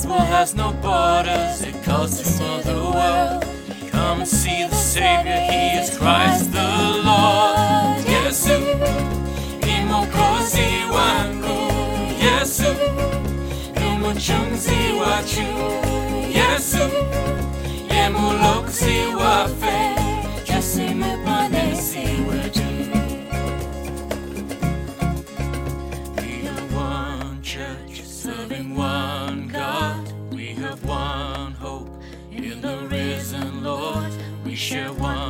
Gospel has no borders, it calls to all the world. Come and see the Savior, He is Christ the Lord. Yesu, ni mwokozi wangu. Yesu, ni wachu. Yesu, ye mulokozi wafe. Yesu mponesi wetu. We one church serving one the risen Lord. We share one